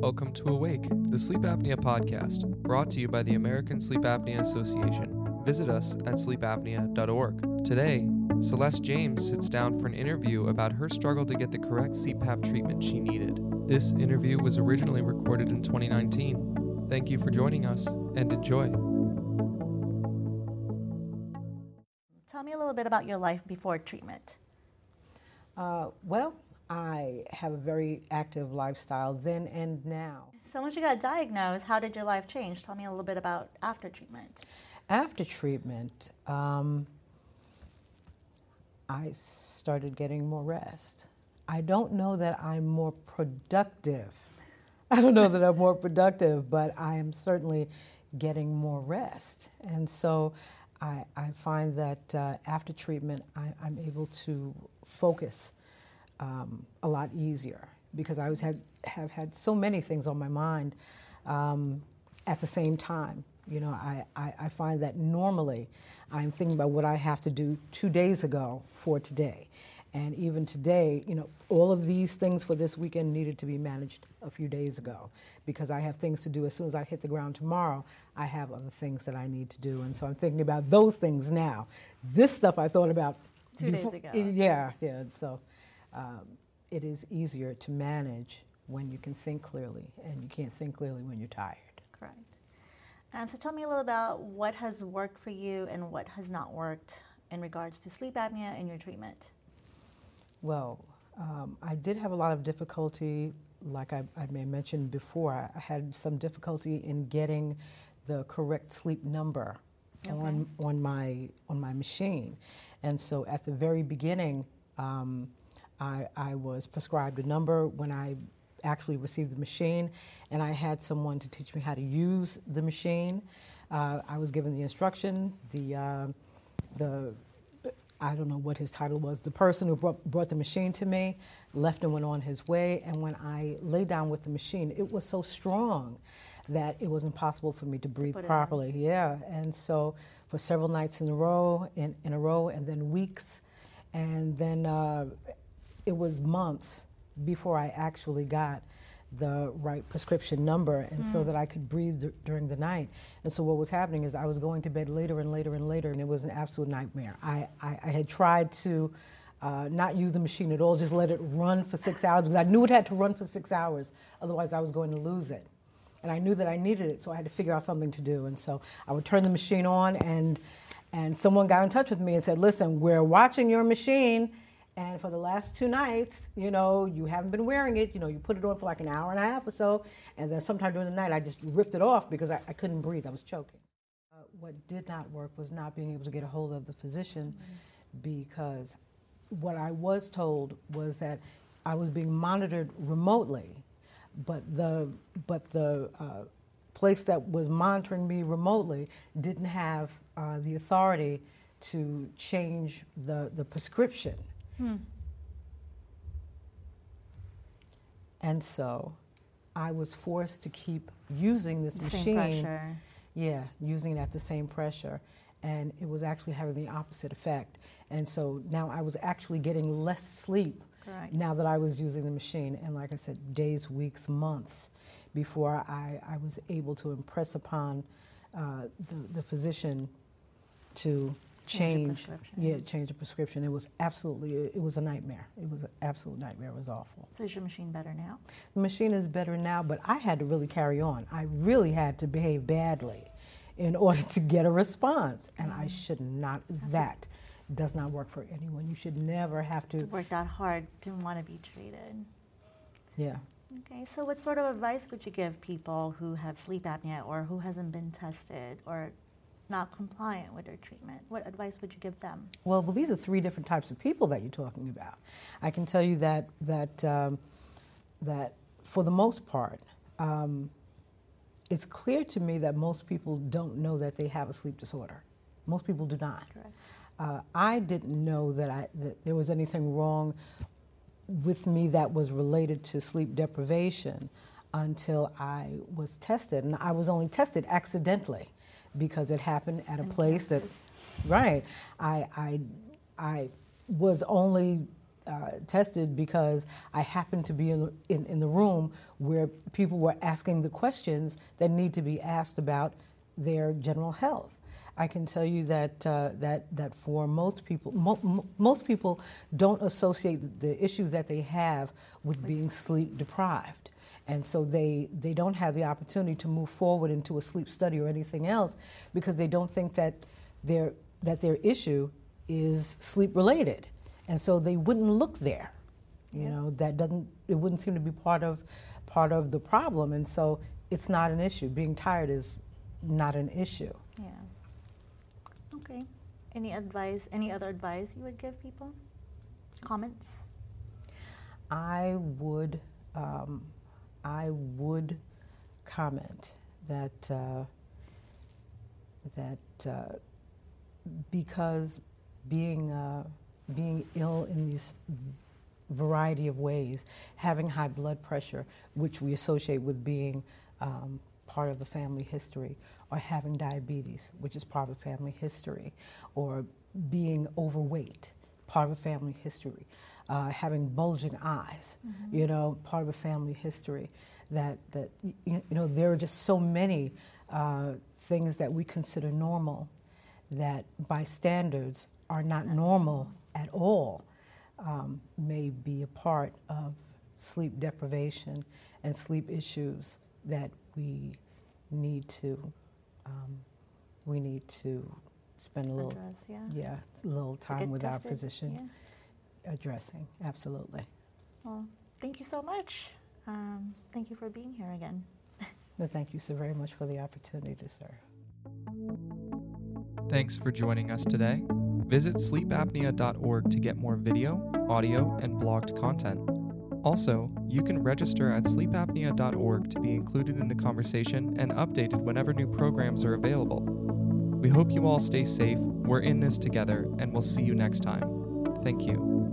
Welcome to Awake, the sleep apnea podcast, brought to you by the American Sleep Apnea Association. Visit us at sleepapnea.org. Today, Celeste James sits down for an interview about her struggle to get the correct CPAP treatment she needed. This interview was originally recorded in 2019. Thank you for joining us and enjoy. Tell me a little bit about your life before treatment. Uh, well, I have a very active lifestyle then and now. So once you got diagnosed, how did your life change? Tell me a little bit about after treatment. After treatment, um, I started getting more rest. I don't know that I'm more productive. I don't know that I'm more productive, but I am certainly getting more rest. And so I, I find that uh, after treatment, I, I'm able to focus um, a lot easier because I was had, have had so many things on my mind um, at the same time. You know, I, I, I, find that normally I'm thinking about what I have to do two days ago for today. And even today, you know, all of these things for this weekend needed to be managed a few days ago because I have things to do. As soon as I hit the ground tomorrow, I have other things that I need to do. And so I'm thinking about those things now. This stuff I thought about two before, days ago. Yeah, yeah. So um, it is easier to manage when you can think clearly, and you can't think clearly when you're tired. Correct. Um, so tell me a little about what has worked for you and what has not worked in regards to sleep apnea and your treatment. Well, um, I did have a lot of difficulty, like I, I may mentioned before. I, had some difficulty in getting the correct sleep number okay. on on my on my machine, and so at the very beginning. Um, I, I was prescribed a number when I actually received the machine, and I had someone to teach me how to use the machine. Uh, I was given the instruction. The uh, the I don't know what his title was. The person who brought, brought, the machine to me left and went on his way. And when I lay down with the machine, it was so strong that it was impossible for me to breathe properly. Yeah, and so for several nights in a row, in, in a row, and then weeks, and then uh, it was months before I actually got the right prescription number and mm. so that I could breathe during the night. And so what was happening is I was going to bed later and later and later, and it was an absolute nightmare. I, I, I had tried to uh, not use the machine at all, just let it run for six hours because I knew it had to run for six hours, otherwise I was going to lose it. And I knew that I needed it, so I had to figure out something to do. And so I would turn the machine on, and and someone got in touch with me and said, "Listen, we're watching your machine." And for the last two nights, you know, you haven't been wearing it. You know, you put it on for like an hour and a half or so, and then sometime during the night, I just ripped it off because I, I couldn't breathe. I was choking. Uh, what did not work was not being able to get a hold of the physician mm-hmm. because what I was told was that I was being monitored remotely, but the but the uh, place that was monitoring me remotely didn't have uh, the authority to change the, the prescription. Hmm. And so I was forced to keep using this the machine. Yeah, using it at the same pressure. And it was actually having the opposite effect. And so now I was actually getting less sleep Correct. now that I was using the machine. And like I said, days, weeks, months before I, I was able to impress upon uh, the, the physician to change, yeah, change the prescription. It was absolutely, it was a nightmare. It was an absolute nightmare. It was awful. So is your machine better now? The machine is better now, but I had to really carry on. I really had to behave badly in order to get a response, and mm-hmm. I should not. That's that does not work for anyone. You should never have to work that hard to want to be treated. Yeah. Okay, so what sort of advice would you give people who have sleep apnea or who hasn't been tested or not compliant with their treatment? What advice would you give them? Well, well, these are three different types of people that you're talking about. I can tell you that that um, that for the most part, um, it's clear to me that most people don't know that they have a sleep disorder. Most people do not. Uh, I didn't know that I that there was anything wrong with me that was related to sleep deprivation until I was tested, and I was only tested accidentally because it happened at a place that, right, I, I, I was only uh, tested because I happened to be in, in, in the room where people were asking the questions that need to be asked about their general health. I can tell you that uh, that that for most people, mo- most people don't associate the issues that they have with being sleep deprived, and so they they don't have the opportunity to move forward into a sleep study or anything else because they don't think that their that their issue is sleep related, and so they wouldn't look there. You yeah. know that doesn't it wouldn't seem to be part of part of the problem, and so it's not an issue. Being tired is not an issue. Yeah. Okay. Any advice, any other advice you would give people? Comments? I would, um, I would comment that uh, that uh, because being uh, being ill in these variety of ways, having high blood pressure, which we associate with being um, part of the family history, or having diabetes, which is part of family history, or being overweight, part of a family history, uh, having bulging eyes, mm-hmm. you know, part of a family history. That that you know there are just so many uh, things that we consider normal that by standards are not normal at all um, may be a part of sleep deprivation and sleep issues that we need to um, we need to spend a little Address, yeah. yeah a little time with tested. our physician yeah. addressing absolutely. Well, thank you so much. Um, thank you for being here again. no, thank you so very much for the opportunity to serve. Thanks for joining us today. Visit sleepapnea.org to get more video, audio, and blogged content. Also, you can register at sleepapnea.org to be included in the conversation and updated whenever new programs are available. We hope you all stay safe, we're in this together, and we'll see you next time. Thank you.